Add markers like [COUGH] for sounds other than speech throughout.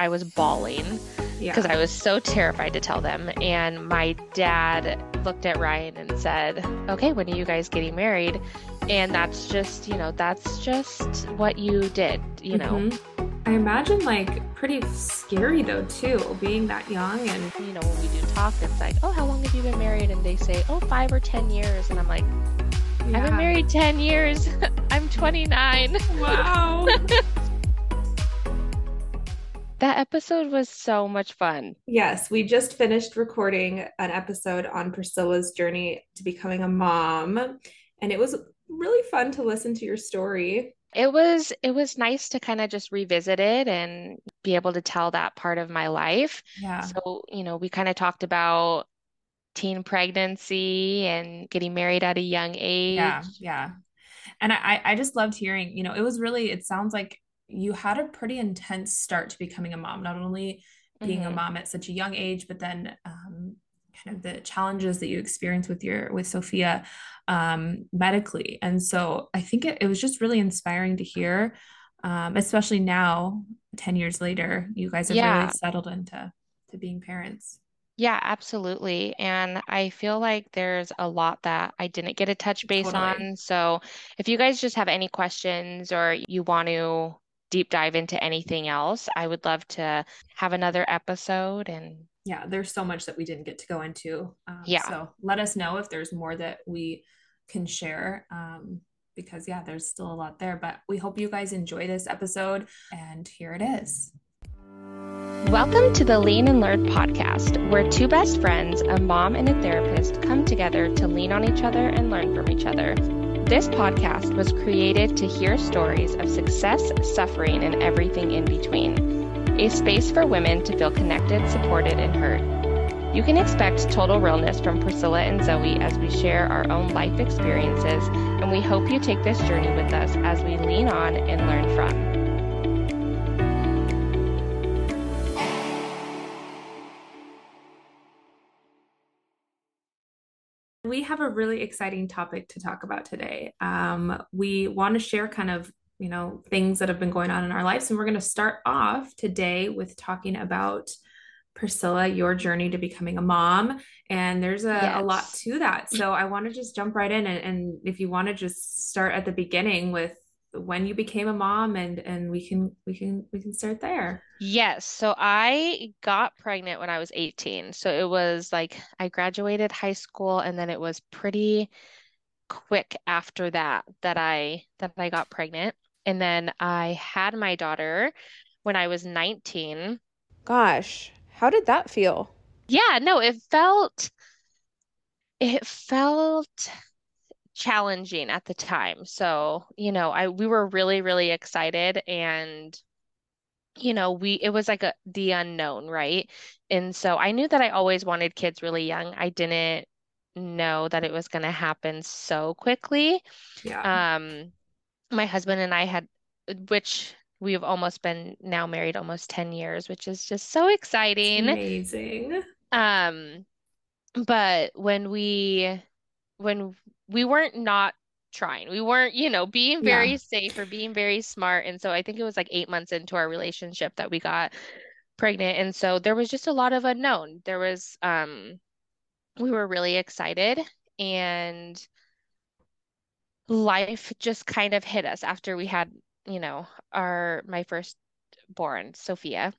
I was bawling because yeah. I was so terrified to tell them. And my dad looked at Ryan and said, Okay, when are you guys getting married? And that's just, you know, that's just what you did, you know. Mm-hmm. I imagine like pretty scary though too, being that young and you know, when we do talk, it's like, Oh, how long have you been married? And they say, Oh, five or ten years. And I'm like, yeah. I've been married 10 years. [LAUGHS] I'm 29. Wow. [LAUGHS] That episode was so much fun. Yes, we just finished recording an episode on Priscilla's journey to becoming a mom, and it was really fun to listen to your story. It was it was nice to kind of just revisit it and be able to tell that part of my life. Yeah. So, you know, we kind of talked about teen pregnancy and getting married at a young age. Yeah, yeah. And I I just loved hearing, you know, it was really it sounds like you had a pretty intense start to becoming a mom, not only being mm-hmm. a mom at such a young age, but then um, kind of the challenges that you experience with your with Sophia um, medically. And so I think it, it was just really inspiring to hear, um, especially now, 10 years later, you guys have yeah. really settled into to being parents. Yeah, absolutely. And I feel like there's a lot that I didn't get a touch base totally. on. So if you guys just have any questions or you want to deep dive into anything else, I would love to have another episode and yeah, there's so much that we didn't get to go into. Um, yeah. So let us know if there's more that we can share. Um, because yeah, there's still a lot there. But we hope you guys enjoy this episode. And here it is. Welcome to the Lean and Learn podcast, where two best friends, a mom and a therapist, come together to lean on each other and learn from each other. This podcast was created to hear stories of success, suffering, and everything in between. A space for women to feel connected, supported, and heard. You can expect total realness from Priscilla and Zoe as we share our own life experiences, and we hope you take this journey with us as we lean on and learn from. We have a really exciting topic to talk about today. Um, we want to share kind of, you know, things that have been going on in our lives. And we're going to start off today with talking about Priscilla, your journey to becoming a mom. And there's a, yes. a lot to that. So I want to just jump right in. And, and if you want to just start at the beginning with when you became a mom and and we can we can we can start there. Yes. So i got pregnant when i was 18 so it was like i graduated high school and then it was pretty quick after that that i that i got pregnant. And then i had my daughter when i was 19 gosh. How did that feel? Yeah no it felt it felt challenging at the time. So, you know, I we were really really excited and you know, we it was like a the unknown, right? And so I knew that I always wanted kids really young. I didn't know that it was going to happen so quickly. Yeah. Um my husband and I had which we've almost been now married almost 10 years, which is just so exciting. It's amazing. Um but when we when we weren't not trying. We weren't, you know, being very yeah. safe or being very smart. And so I think it was like eight months into our relationship that we got pregnant. And so there was just a lot of unknown. There was, um, we were really excited and life just kind of hit us after we had, you know, our, my first born, Sophia.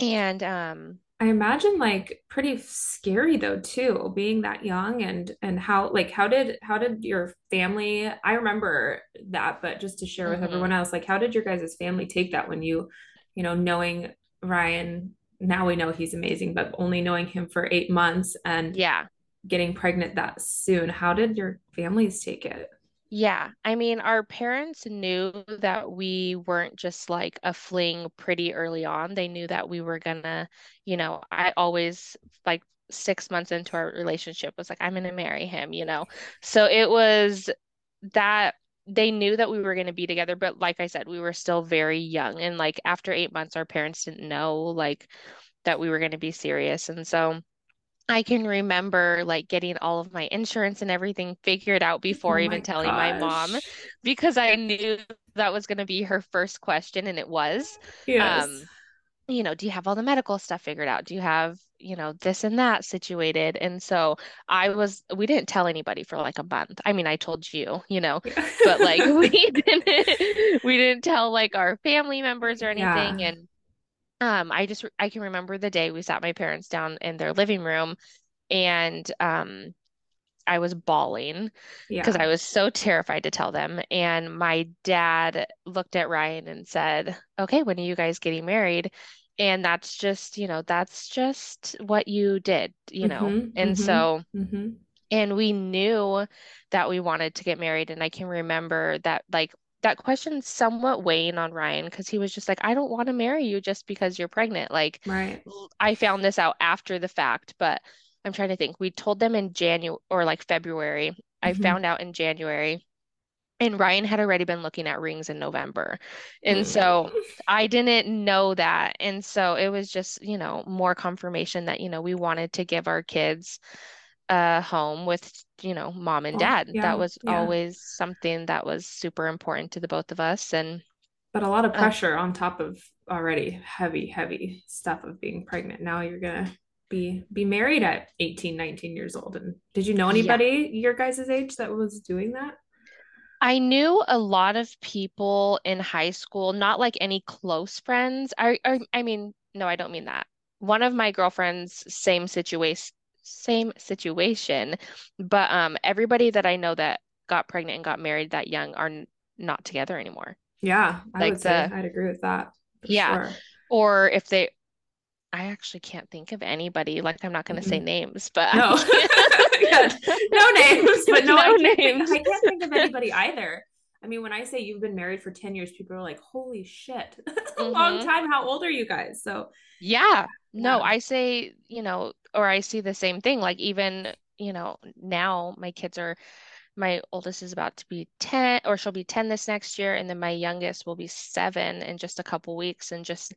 And, um, I imagine like pretty scary though too, being that young and and how like how did how did your family I remember that, but just to share mm-hmm. with everyone else, like how did your guys' family take that when you, you know, knowing Ryan, now we know he's amazing, but only knowing him for eight months and yeah, getting pregnant that soon. How did your families take it? Yeah, I mean, our parents knew that we weren't just like a fling pretty early on. They knew that we were gonna, you know, I always like six months into our relationship was like, I'm gonna marry him, you know. So it was that they knew that we were gonna be together, but like I said, we were still very young. And like after eight months, our parents didn't know like that we were gonna be serious. And so I can remember like getting all of my insurance and everything figured out before oh even telling gosh. my mom because I knew that was going to be her first question and it was. Yes. Um, you know, do you have all the medical stuff figured out? Do you have, you know, this and that situated? And so I was, we didn't tell anybody for like a month. I mean, I told you, you know, Yeah. but like [LAUGHS] we [LAUGHS] didn't, we didn't tell like our family members or anything. Yeah. And um, I just, I can remember the day we sat my parents down in their living room and um, I was bawling because Yeah. I was so terrified to tell them. And my dad looked at Ryan and said, Okay, when are you guys getting married? And that's just, you know, that's just what you did, you know. Mm-hmm. And Mm-hmm. so, Mm-hmm. and we knew that we wanted to get married. And I can remember that, like, that question somewhat weighing on Ryan because he was just like, I don't want to marry you just because you're pregnant. Like, Right. I found this out after the fact, but I'm trying to think. We told them in January or like February. I Mm-hmm. found out in January, and Ryan had already been looking at rings in November. And so Mm. I didn't know that. And so it was just, you know, more confirmation that, you know, we wanted to give our kids a home with, you know, mom and Oh, dad. That was Yeah. always something that was super important to the both of us. And But a lot of uh, pressure on top of already heavy, heavy stuff of being pregnant. Now you're gonna be be married at 18, 19 years old. And did you know yeah. anybody your guys' age that was doing that? I knew a lot of people in high school, not like any close friends. I, I, I mean, no, I don't mean that. One of my girlfriends, same situation, same situation, but um, everybody that I know that got pregnant and got married that young are n not together anymore. Yeah, I Like would say I'd agree with that yeah, sure. or if they, I actually can't think of anybody. Like I'm not going to say Mm-mm. names, but No. [LAUGHS] no names, but no, [LAUGHS] I No think names. I can't think of anybody either. I mean, when I say you've been married for 10 years, people are like, holy shit, that's [LAUGHS] a long hmm time. How old are you guys? So Yeah. No, yeah. I say, you know, or I see the same thing. Like even, you know, now my kids are, my oldest is about to be 10 or she'll be 10 this next year, and then my youngest will be seven in just a couple weeks. And just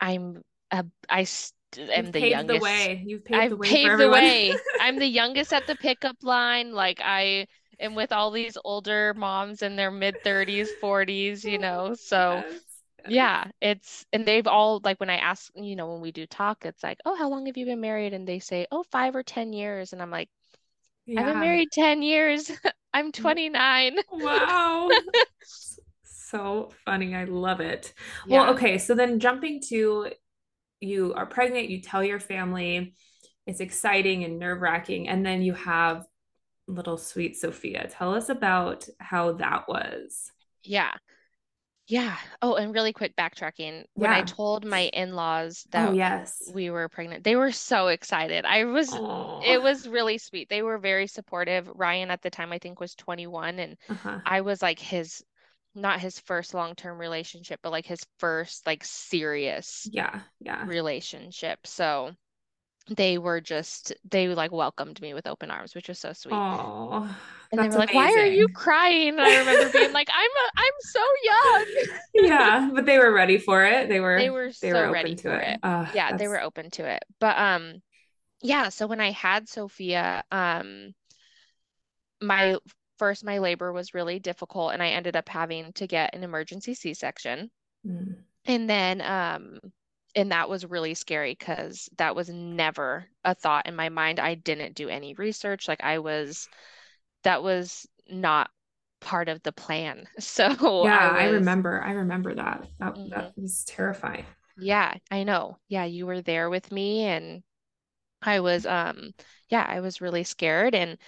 I'm a I st am You've the paved the youngest. way. You've paved the I've way for paved the way. [LAUGHS] I'm the youngest at the pickup line. Like I am with all these older moms in their mid 30s, 40s, you know. So Yes. Yeah, it's and they've all like when I ask, you know, when we do talk, it's like, oh, how long have you been married? And they say, oh, five or 10 years. And I'm like, I've been married 10 years. [LAUGHS] I'm mm. 29. [LAUGHS] Wow. [LAUGHS] So funny. I love it. Well, okay. So then jumping to you are pregnant, you tell your family, it's exciting and nerve-wracking, and then you have little sweet Sophia. Tell us about how that was. Yeah. Yeah. Oh, and really quick backtracking. When I told my in-laws Oh, that yes. we were pregnant, they were so excited. I was, Oh. it was really sweet. They were very supportive. Ryan at the time, I think, was 21, and Uh-huh. I was like his, not his first long-term relationship, but like his first like serious Yeah. Yeah. relationship. So they were just, they like welcomed me with open arms, which was so sweet. Oh, And they that's were like, "Why are you crying?" And I remember being like, "I'm a, I'm so young." [LAUGHS] Yeah, but they were ready for it. They were They were they were open ready to for it. it. Uh, Yeah, they were open to it. But um yeah, so when I had Sophia, um my first my labor was really difficult and I ended up having to get an emergency C-section. mm, And then um and that was really scary because that was never a thought in my mind. I didn't do any research. Like I was that was not part of the plan. [LAUGHS] So yeah, I I remember. I remember that. That that mhm. was terrifying. Yeah, I know. Yeah, you were there with me and I was um yeah, I was really scared and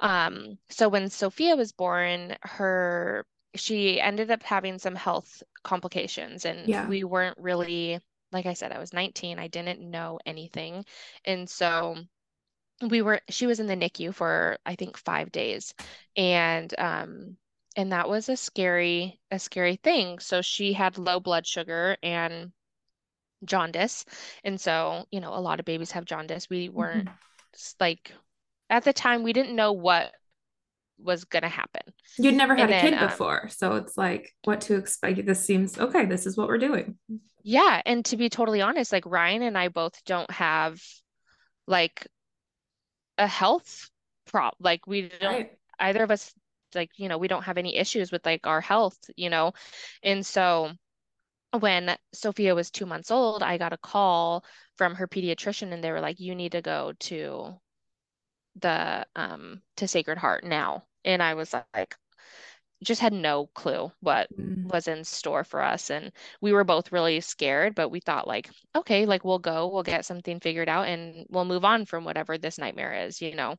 um so when Sophia was born, her she ended up having some health complications and Yeah. we weren't really like I said, I was 19, I didn't know anything. And so we were she was in the NICU for I think 5 days. And um and that was a scary a scary thing. So she had low blood sugar and jaundice. And so, you know, a lot of babies have jaundice. We weren't Mhm. like at the time we didn't know what was going to happen. You'd never had And a then kid um before, so it's like what to expect. This seems okay. This is what we're doing. Yeah, and to be totally honest, like Ryan and I both don't have like a health prop like we don't Right. either of us like, you know, we don't have any issues with like our health, you know. And so when Sophia was two months old, I got a call from her pediatrician and they were like, you need to go to the um to Sacred Heart now. And I was like, just had no clue what Mm. was in store for us. And we were both really scared, but we thought like, okay, like we'll go, we'll get something figured out and we'll move on from whatever this nightmare is, you know.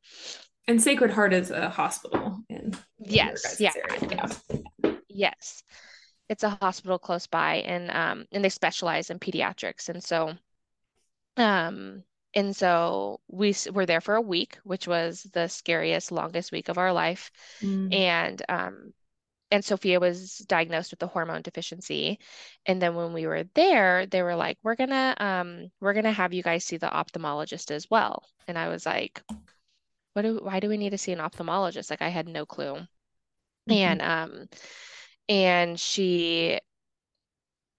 And Sacred Heart is a hospital in, Yes, yeah. Yeah. Yes. It's a hospital close by and um and they specialize in pediatrics. And so um and so we were there for a week, which was the scariest, longest week of our life. Mm. And um and Sophia was diagnosed with a hormone deficiency. And then when we were there, they were like, "We're gonna um we're gonna have you guys see the ophthalmologist as well." And I was like, "What do why do we need to see an ophthalmologist?" Like I had no clue. Mhm. And um and she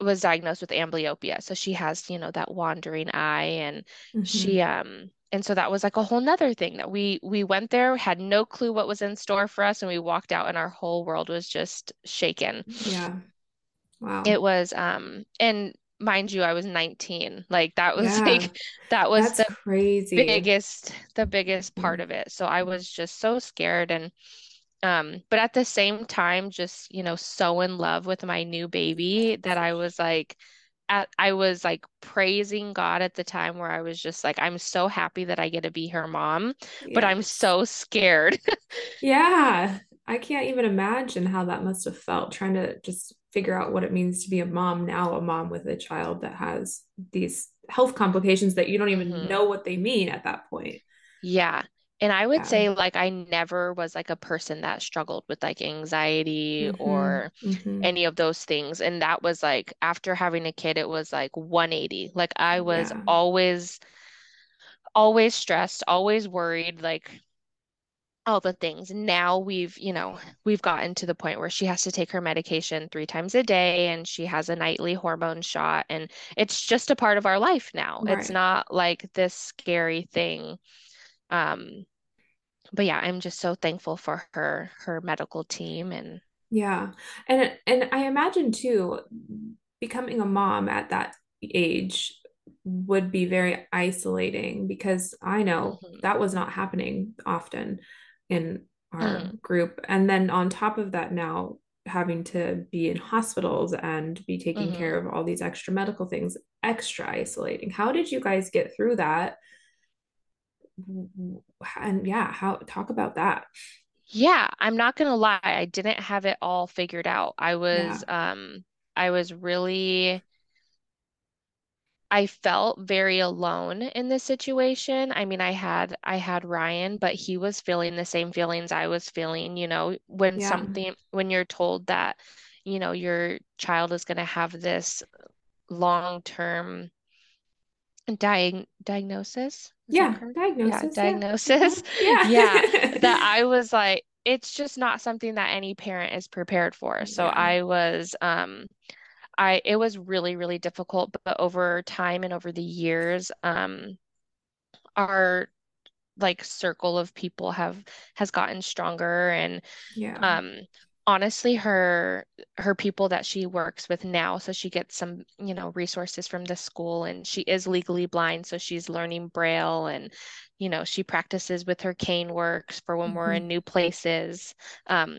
was diagnosed with amblyopia. So she has, you know, that wandering eye and she Mhm. um and so that was like a whole nother thing that we we went there, had no clue what was in store for us, and we walked out and our whole world was just shaken. Yeah. Wow it was um and mind you, I was 19. Like that was [LAUGHS] Yeah. like that was That's the crazy. biggest the biggest part of it. So I was just so scared and um but at the same time just, you know, so in love with my new baby that I was like at I was like praising God at the time where I was just like I'm so happy that I get to be her mom, but I'm so scared. [LAUGHS] Yeah. I can't even imagine how that must have felt trying to just figure out what it means to be a mom now, a mom with a child that has these health complications that you don't even hmm know what they mean at that point. Yeah. And I would Yeah. say like I never was like a person that struggled with like anxiety Mm-hmm. or Mm-hmm. any of those things. And that was like after having a kid, it was like 180. Like I was Yeah. always, always stressed, always worried, like all the things. Now we've, you know, we've gotten to the point where she has to take her medication three times a day and she has a nightly hormone shot. And it's just a part of our life now. It's not like this scary thing. Um, but yeah, I'm just so thankful for her her medical team and Yeah. And and I imagine too, becoming a mom at that age would be very isolating because I know Mhm. that was not happening often in our Mm, group. And then on top of that now having to be in hospitals and be taking care mhm. of all these extra medical things, extra isolating. How did you guys get through that? And yeah, how talk about that. Yeah, I'm not gonna lie, I didn't have it all figured out. I Yeah. was um I was really I felt very alone in this situation. I mean, I had I had Ryan, but he was feeling the same feelings I was feeling, you know, when Yeah. something when you're told that, you know, your child is gonna have this long-term Diag diagnosis? Yeah. Yeah, Diagnosis. Yeah. diagnosis. Mhm. [LAUGHS] Yeah. [LAUGHS] Yeah, that [LAUGHS] I was like, it's just not something that any parent is prepared for. So Yeah. I was, um, I it was really, really difficult, but over time and over the years, um, our like circle of people have has gotten stronger and Yeah. um honestly her her people that she works with now so she gets some you know resources from the school and she is legally blind so she's learning braille and you know she practices with her cane works for when we're in Mhm. new places um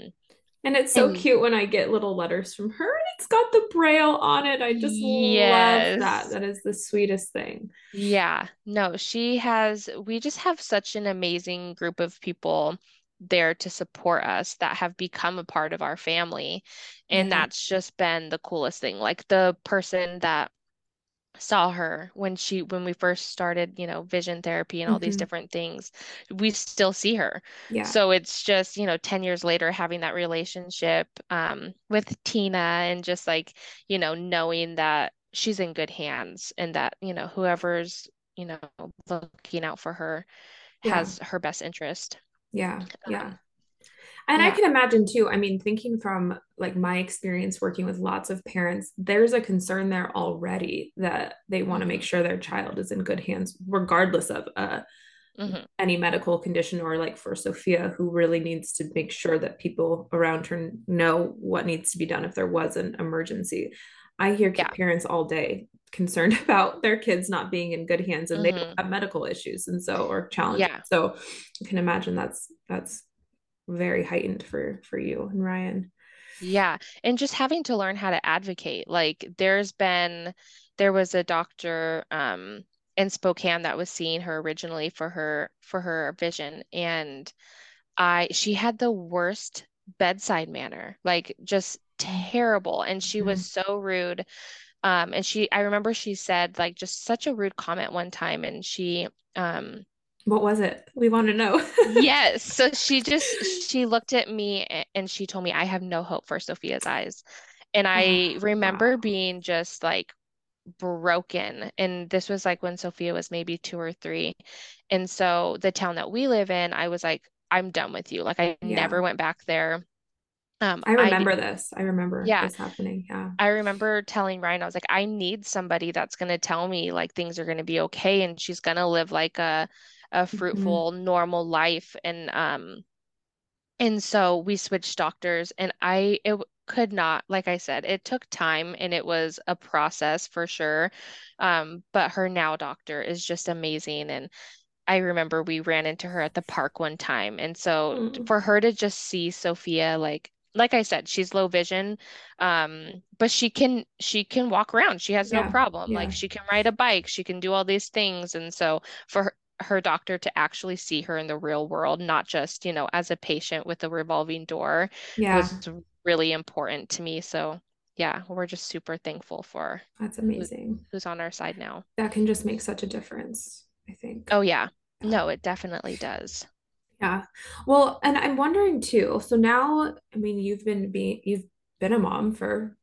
And it's so and cute when I get little letters from her and it's got the braille on it. I just love that. That is the sweetest thing. yeah no she has we just have such an amazing group of people there to support us that have become a part of our family and Yeah. that's just been the coolest thing like the person that saw her when she when we first started, you know, vision therapy and all these hmm different things, we still see her. Yeah. So it's just, you know, 10 years later having that relationship um with Tina and just like, you know, knowing that she's in good hands and that, you know, whoever's, you know, looking out for her Yeah. has her best interest. Yeah. Yeah. Um, And I can imagine too, I mean, thinking from like my experience working with lots of parents, there's a concern there already that they want to make hmm sure their child is in good hands, regardless of uh, hmm any medical condition or like for Sophia, who really needs to make sure that people around her know what needs to be done if there was an emergency. I hear Yeah. parents all day concerned [LAUGHS] about their kids not being in good hands and they hmm have medical issues and so or challenges. Yeah. So you can imagine that's that's very heightened for for you and Ryan. Yeah. And just having to learn how to advocate. Like there's been there was a doctor um in Spokane that was seeing her originally for her for her vision and I she had the worst bedside manner. Like just terrible and she was Mhm. so rude. Um and she I remember she said like just such a rude comment one time and she um What was it? We want to know. Yes. [LAUGHS] So she just she looked at me and she told me I have no hope for Sophia's eyes. And I Oh, remember wow. being just like broken. And this was like when Sophia was maybe two or three. And so the town that we live in, I was like, I'm done with you. Like I never went back there. Um, I I remember this. I remember yeah, this happening. Yeah. I remember telling Ryan, I was like, I need somebody that's gonna tell me like things are gonna be okay and she's gonna live like a a Mhm. fruitful, normal life. And um And so we switched doctors, and I it could not, like I said, it took time and it was a process for sure. Um, but her now doctor is just amazing. And I remember we ran into her at the park one time. And so Mm. for her to just see Sophia, like like I said, she's low vision, um, but she can she can walk around. She has no Yeah. problem. Like she can ride a bike, she can do all these things. And so for her, her doctor to actually see her in the real world, not just, you know, as a patient with a revolving door, was really important to me. So yeah, we're just super thankful for That's who, amazing. who's on our side now. That can just make such a difference, I think. Oh yeah. Yeah. No, it definitely does. Yeah. Well, and I'm wondering too. So now, I mean, you've been being you've been a mom for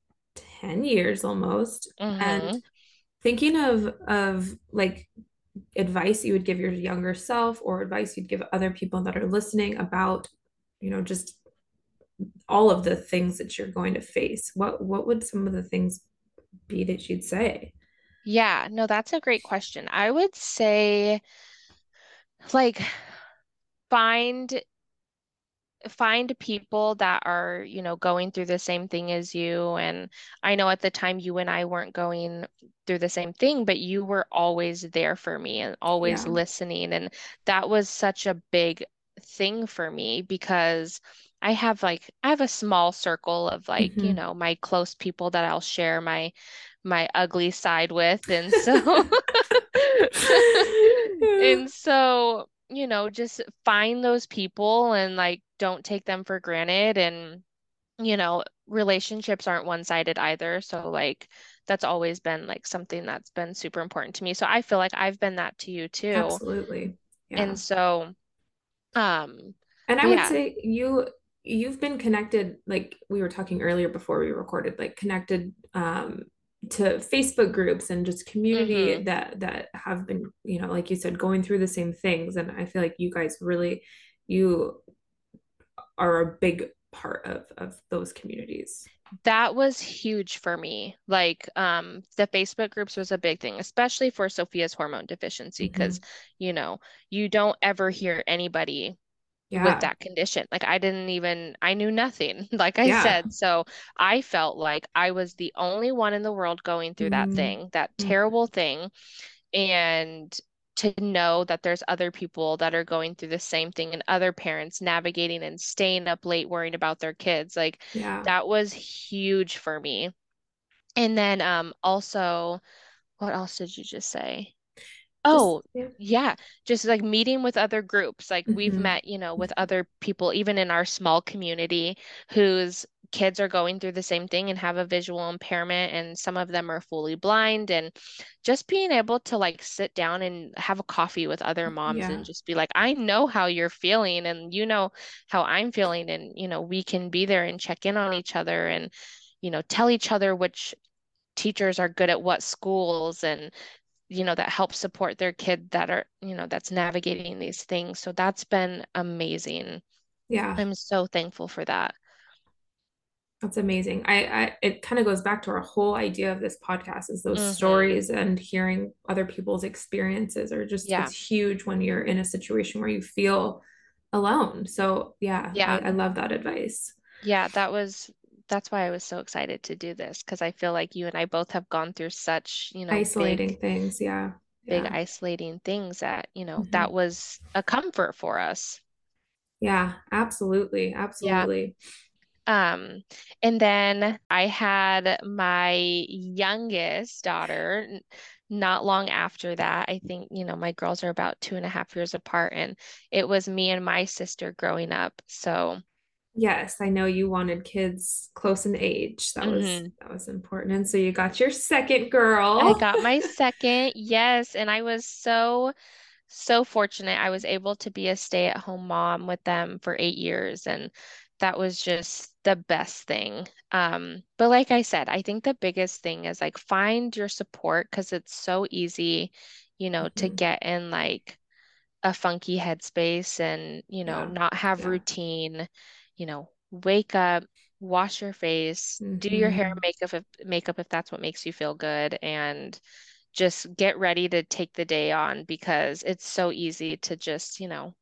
10 years almost. And hmm thinking of of like advice you would give your younger self or advice you'd give other people that are listening about, you know, just all of the things that you're going to face. What what would some of the things be that you'd say? Yeah, no, that's a great question. I would say like find find people that are, you know, going through the same thing as you. And I know at the time you and I weren't going through the same thing, but you were always there for me and always Yeah. listening. And that was such a big thing for me because I have like I have a small circle of like, you hmm know, my close people that I'll share my my ugly side with. And so [LAUGHS] [LAUGHS] And so, you know, just find those people and like don't take them for granted. And, you know, relationships aren't one-sided either. So, like, that's always been like something that's been super important to me. So, I feel like I've been that to you too. Absolutely. Yeah. And so, um, And I would yeah, say you you've been connected like we were talking earlier before we recorded like connected um to Facebook groups and just community mm-hmm. that that have been, you know, like you said going through the same things and I feel like you guys really you are a big part of of those communities. That was huge for me. Like, um, the Facebook groups was a big thing, especially for Sophia's hormone deficiency, because, hmm you know, you don't ever hear anybody with that condition. Like I didn't even, I knew nothing, [LAUGHS] like I Yeah. said. So I felt like I was the only one in the world going through that Mm-hmm. thing, that terrible thing. And to know that there's other people that are going through the same thing and other parents navigating and staying up late worrying about their kids, like Yeah. that was huge for me. And then um also, what else did you just say? Just Oh, yeah. yeah. Just like meeting with other groups. Like we've hmm met, you know, with other people, even in our small community, whose kids are going through the same thing and have a visual impairment, and some of them are fully blind. And just being able to like sit down and have a coffee with other moms and just be like, I know how you're feeling, and you know how I'm feeling. And, you know, we can be there and check in on each other and, you know, tell each other which teachers are good at what schools and you know, that help support their kid that are, you know, that's navigating these things. So that's been amazing. Yeah. I'm so thankful for that. That's amazing. I, I it kind of goes back to our whole idea of this podcast is those hmm stories and hearing other people's experiences are just Yeah. it's huge when you're in a situation where you feel alone. So yeah, I, Yeah. I love that advice. Yeah. That was that's why I was so excited to do this because I feel like you and I both have gone through such, you know, Isolating big, things. Yeah. big Yeah. isolating things that, you know, Mhm. that was a comfort for us. Yeah, absolutely. Absolutely. Yeah. Um, and then I had my youngest daughter not long after that. I think, you know, my girls are about two and a half years apart, and it was me and my sister growing up. So, Yes, I know you wanted kids close in age. That was mhm. that was important. And so you got your second girl. I got my second, yes, and I was so, so fortunate. I was able to be a stay-at-home mom with them for eight years, and that was just the best thing. Um, but like I said, I think the biggest thing is like find your support because it's so easy, you know, to Mhm. get in like a funky headspace and, you know, Yeah. not have Yeah. routine, you know, wake up, wash your face, do your hair and hmm makeup if makeup if that's what makes you feel good, and just get ready to take the day on because it's so easy to just, you know,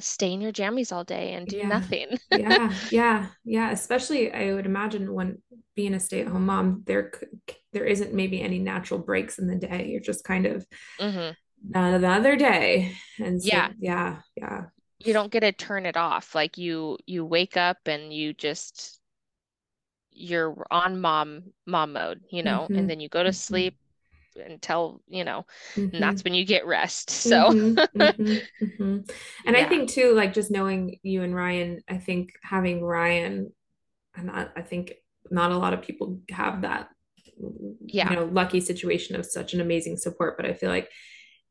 stay in your jammies all day and do Yeah. nothing. [LAUGHS] Yeah. Yeah. Yeah. Especially I would imagine when being a stay-at-home mom, there there isn't maybe any natural breaks in the day. You're just kind of hmm another day. And so Yeah, yeah, yeah. You don't get to turn it off. Like you you wake up and you just you're on mom mom mode, you know, and hmm then you go to hmm sleep until, you know, and hmm that's when you get rest. [LAUGHS] So, hmm hmm hmm [LAUGHS] And I think too, like just knowing you and Ryan, I think having Ryan, and I, I think not a lot of people have that, you Yeah. know, lucky situation of such an amazing support. But I feel like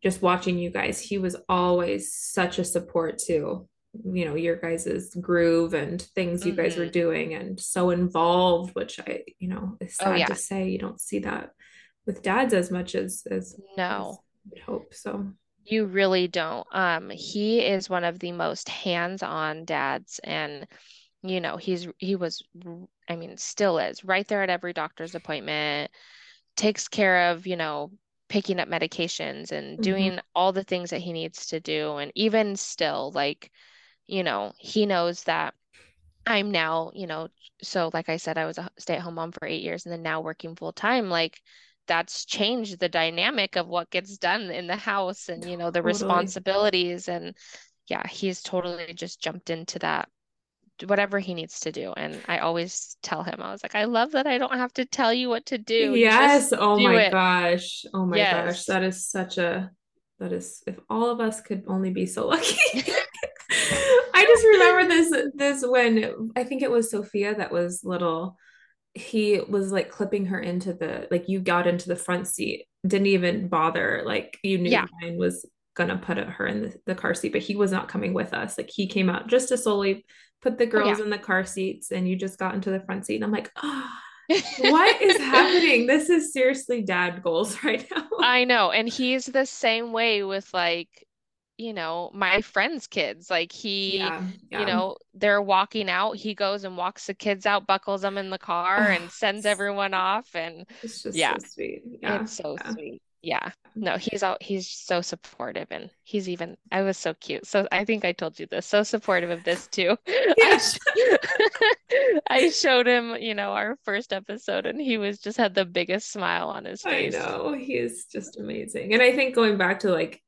just watching you guys, he was always such a support to, you know, your guys's groove and things you guys were hmm doing and so involved, which I, you know, is Oh sad to say you don't see that with dads as much as as as No, I hope. So you really don't. Um, he is one of the most hands-on dads and you know, he's he was I mean, still is right there at every doctor's appointment, takes care of, you know, picking up medications and hmm doing all the things that he needs to do. And even still, like, you know, he knows that I'm now, you know, so like I said, I was a stay-at-home mom for eight years and then now working full time. Like that's changed the dynamic of what gets done in the house and, you know, the totally. responsibilities. And yeah, he's totally just jumped into that, whatever he needs to do. And I always tell him, I was like, I love that I don't have to tell you what to do. Just Yes. Oh do my it. gosh. Oh my gosh. That is such a that is if all of us could only be so lucky. [LAUGHS] I just remember this this when I think it was Sophia that was little. He was like clipping her into the like you got into the front seat. Didn't even bother. Like you Yeah. knew Ryan was gonna put her in the, the car seat, but he was not coming with us. Like he came out just to solely put the Oh, girls yeah. in the car seats and you just got into the front seat. And I'm like, oh, [LAUGHS] what is happening? This is seriously dad goals [LAUGHS] right now. I know. And he's the same way with like, you know, my friend's kids. Like he, yeah, you know, they're walking out, he goes and walks the kids out, buckles them in the car Oh, and [SIGHS] sends everyone off. And it's just yeah, so sweet. Yeah, it's so yeah. sweet. Yeah. No, he's all he's so supportive and he's even I was so cute. So I think I told you this. So supportive of this too. [LAUGHS] I [LAUGHS] I showed him, you know, our first episode and he was just had the biggest smile on his face I know. He is just amazing. And I think going back to like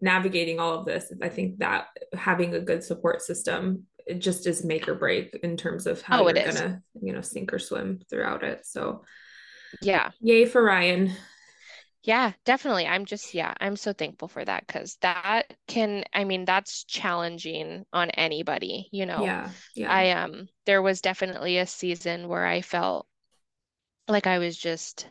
navigating all of this, I think that having a good support system it just is make or break in terms of how Oh, you're gonna, you know, sink or swim throughout it. So Yeah. yay for Ryan. Yeah, definitely. I'm just, yeah, I'm so thankful for that because that can, I mean, that's challenging on anybody, you know. Yeah, yeah. I um there was definitely a season where I felt like I was just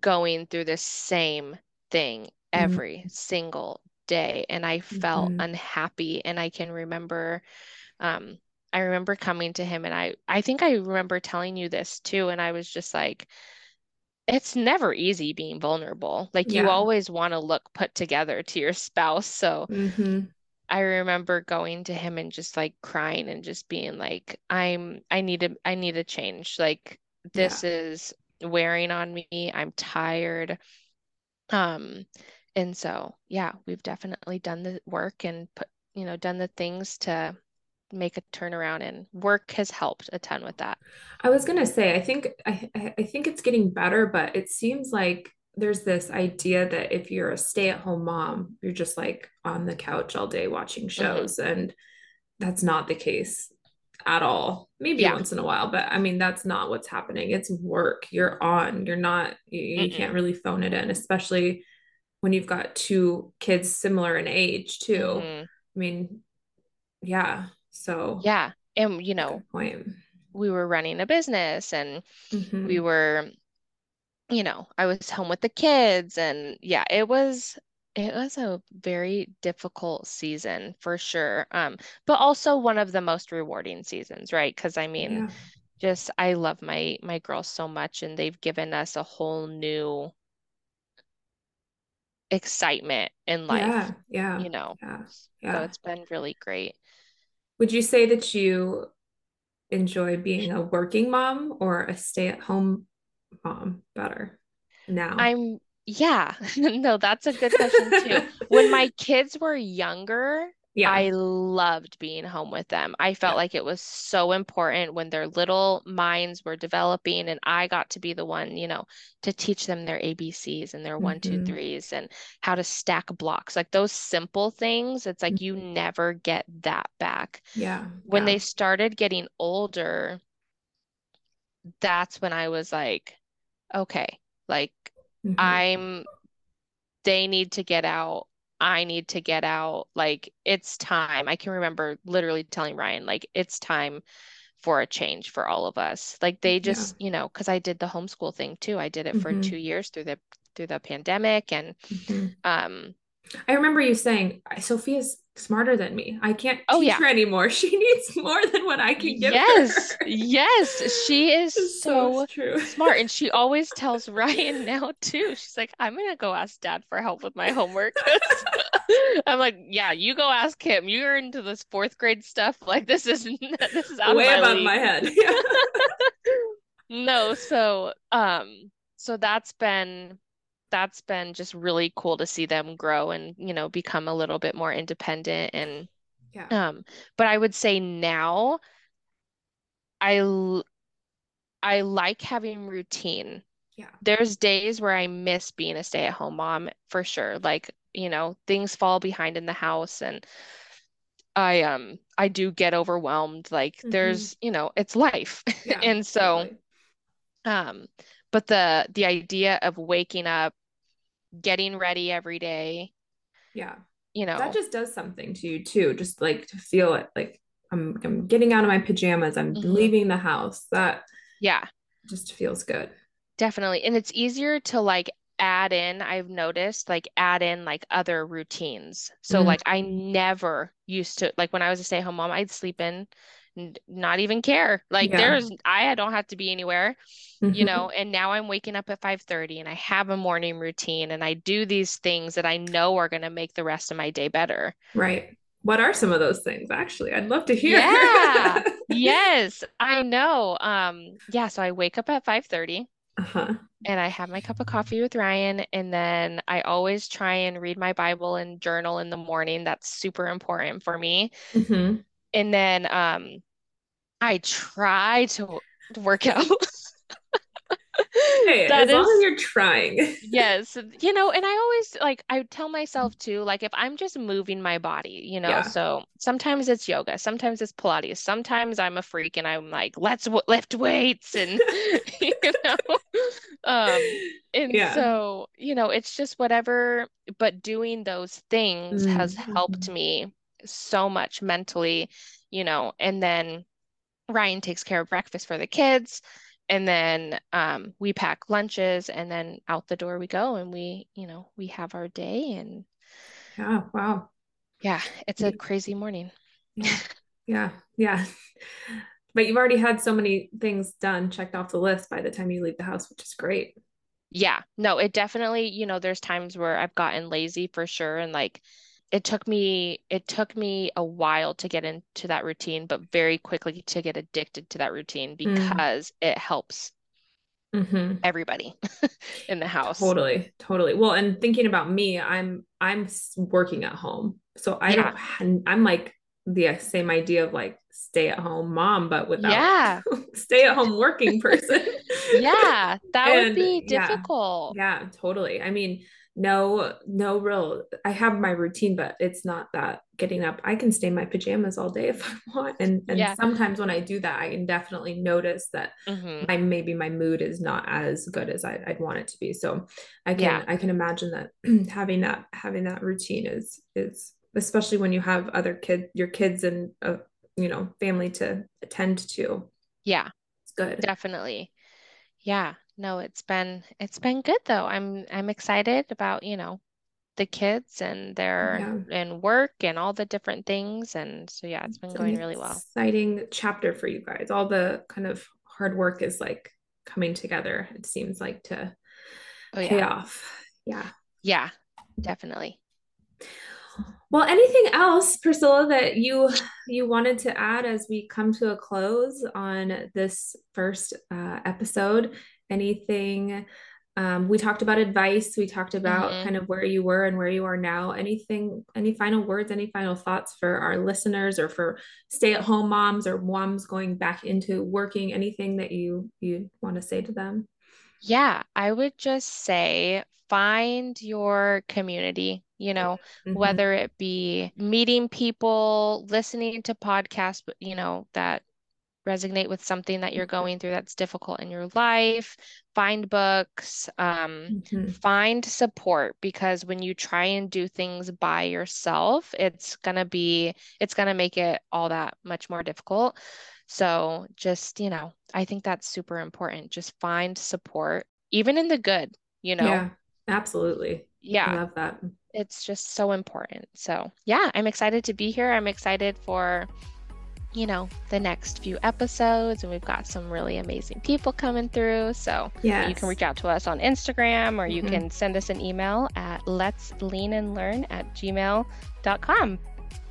going through the same thing every single day and I felt Mm-hmm. unhappy and I can remember um I remember coming to him and I I think I remember telling you this too and I was just like it's never easy being vulnerable. Like you always want to look put together to your spouse. So Mm-hmm. I remember going to him and just like crying and just being like, I'm, I need to, I need a change. Like Yeah. this is wearing on me. I'm tired. Um, and so yeah, we've definitely done the work and put, you know, done the things to make a turnaround and work has helped a ton with that. I was gonna say, I think I I think it's getting better, but it seems like there's this idea that if you're a stay-at-home mom, you're just like on the couch all day watching Mm-hmm. shows, and that's not the case at all. Maybe Yeah. once in a while, but I mean that's not what's happening. It's work. You're on. You're not. You, you can't really phone it in, especially when you've got two kids similar in age too. Mhm. I mean, yeah. So Yeah. And you know, point. we were running a business and Mhm. we were, you know, I was home with the kids and yeah, it was it was a very difficult season for sure. Um, but also one of the most rewarding seasons, right? Because I mean, Yeah. just I love my my girls so much and they've given us a whole new excitement in life, Yeah. Yeah. you know. Yeah. So it's been really great. Would you say that you enjoy being a working mom or a stay-at-home mom better now? I'm, yeah, [LAUGHS] no, that's a good question too. When my kids were younger, Yeah. I loved being home with them. I felt Yeah. like it was so important when their little minds were developing, and I got to be the one, you know, to teach them their ABCs and their one, two, Mhm. threes and how to stack blocks. Like those simple things, it's like you never get that back. Yeah. When Yeah. they started getting older, that's when I was like, okay, like Mhm. I'm, they need to get out. I need to get out. Like it's time. I can remember literally telling Ryan, like, it's time for a change for all of us. Like they Yeah. just, you know, because I did the homeschool thing too. I did it for Mhm. two years through the through the pandemic and Mhm. um I remember you saying, Sophia's smarter than me. I can't Oh, teach yeah. her anymore. [LAUGHS] She needs more than what I can give yes, her. yes, Yes. she is It's so true. [LAUGHS] smart. And she always tells Ryan [LAUGHS] now too. She's like, I'm gonna go ask dad for help with my homework. I'm like, yeah, you go ask him. You're into this fourth grade stuff. Like this is this is out Way of my above league. my head. Yeah. No, so um so that's been that's been just really cool to see them grow and, you know, become a little bit more independent and Yeah. um but I would say now I l- I like having routine. Yeah. There's days where I miss being a stay-at-home mom for sure. Like, you know, things fall behind in the house and I um I do get overwhelmed. Like Mhm. there's, you know, it's life. [LAUGHS] Yeah. And so totally. um but the the idea of waking up, getting ready every day, Yeah. you know, That just does something to you too. Just like to feel it like I'm I'm getting out of my pajamas. I'm Mhm. leaving the house. That yeah, just feels good. definitely. And it's easier to like add in, I've noticed, like add in like other routines. So Mm. like I never used to like when I was a stay-at-home mom, I'd sleep in not even care. Like Yeah. there's I don't have to be anywhere. you Mhm. know, and now I'm waking up at 5:30 and I have a morning routine and I do these things that I know are going to make the rest of my day better. Right. What are some of those things actually? I'd love to hear. Yeah. [LAUGHS] Yes, I know. Um, yeah, so I wake up at 5:30 Uh-huh. and I have my cup of coffee with Ryan and then I always try and read my Bible and journal in the morning. That's super important for me. Mhm. And then um I try to to work out. [LAUGHS] Hey, That as long as you're trying. [LAUGHS] Yes, you know, and I always like I tell myself too, like if I'm just moving my body, you know, Yeah. so sometimes it's yoga, sometimes it's Pilates, sometimes I'm a freak and I'm like, let's w lift weights and [LAUGHS] you know, um, and Yeah. so you know, it's just whatever, but doing those things has Mm, helped me so much mentally, you know, and then Ryan takes care of breakfast for the kids. And then um, we pack lunches and then out the door we go and we, you know, we have our day and Yeah. Wow. yeah, it's a crazy morning. Yeah. Yeah. Yeah. But you've already had so many things done, checked off the list by the time you leave the house, which is great. Yeah, no, it definitely, you know, there's times where I've gotten lazy for sure and like it took me it took me a while to get into that routine, but very quickly to get addicted to that routine Mm. because it helps hmm everybody [LAUGHS] in the house. Totally, totally. Well, and thinking about me, I'm I'm working at home, so I Yeah. don't. I'm like the same idea of like stay at home mom, but without yeah. [LAUGHS] stay at home working person. [LAUGHS] yeah, that and, would be difficult. Yeah, yeah, totally. I mean, no no real i have my routine but it's not that getting up. I can stay in my pajamas all day [LAUGHS] if i want. And and yeah. sometimes when i do that i can definitely notice that mm-hmm. my maybe my mood is not as good as I, would want it to be. So i can yeah. i can imagine that [CLEARS THROAT] having that having that routine is is especially when you have other kids your kids and a you know family to attend to. Yeah. It's good. Definitely. Yeah no, it's been it's been good though. I'm I'm excited about, you know, the kids and their yeah. and work and all the different things. And so yeah, it's been it's going really well. Exciting chapter for you guys. All the kind of hard work is like coming together, it seems like to oh, pay yeah. off. Yeah. Yeah, definitely. Well, anything else, Priscilla, that you you wanted to add as we come to a close on this first uh, episode? Anything um, we talked about advice we talked about mm-hmm. kind of where you were and where you are now anything any final words any final thoughts for our listeners or for stay-at-home moms or moms going back into working anything that you you want to say to them yeah i would just say find your community you know mm-hmm. whether it be meeting people listening to podcasts you know that resonate with something that you're mm-hmm. going through that's difficult in your life find books um, mm-hmm. find support because when you try and do things by yourself it's gonna be it's gonna make it all that much more difficult. So just you know i think that's super important. Just find support even in the good you know? Yeah absolutely. Yeah. I love that. It's just so important. So yeah i'm excited to be here. I'm excited for you know, the next few episodes. And we've got some really amazing people coming through. So yeah, you can reach out to us on Instagram or you mm-hmm. can send us an email at let's lean and learn at gmail.com.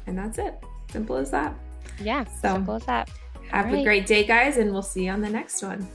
And that's it. Simple as that. Yeah. So simple as that. Have a great day, guys, and we'll see you on the next one.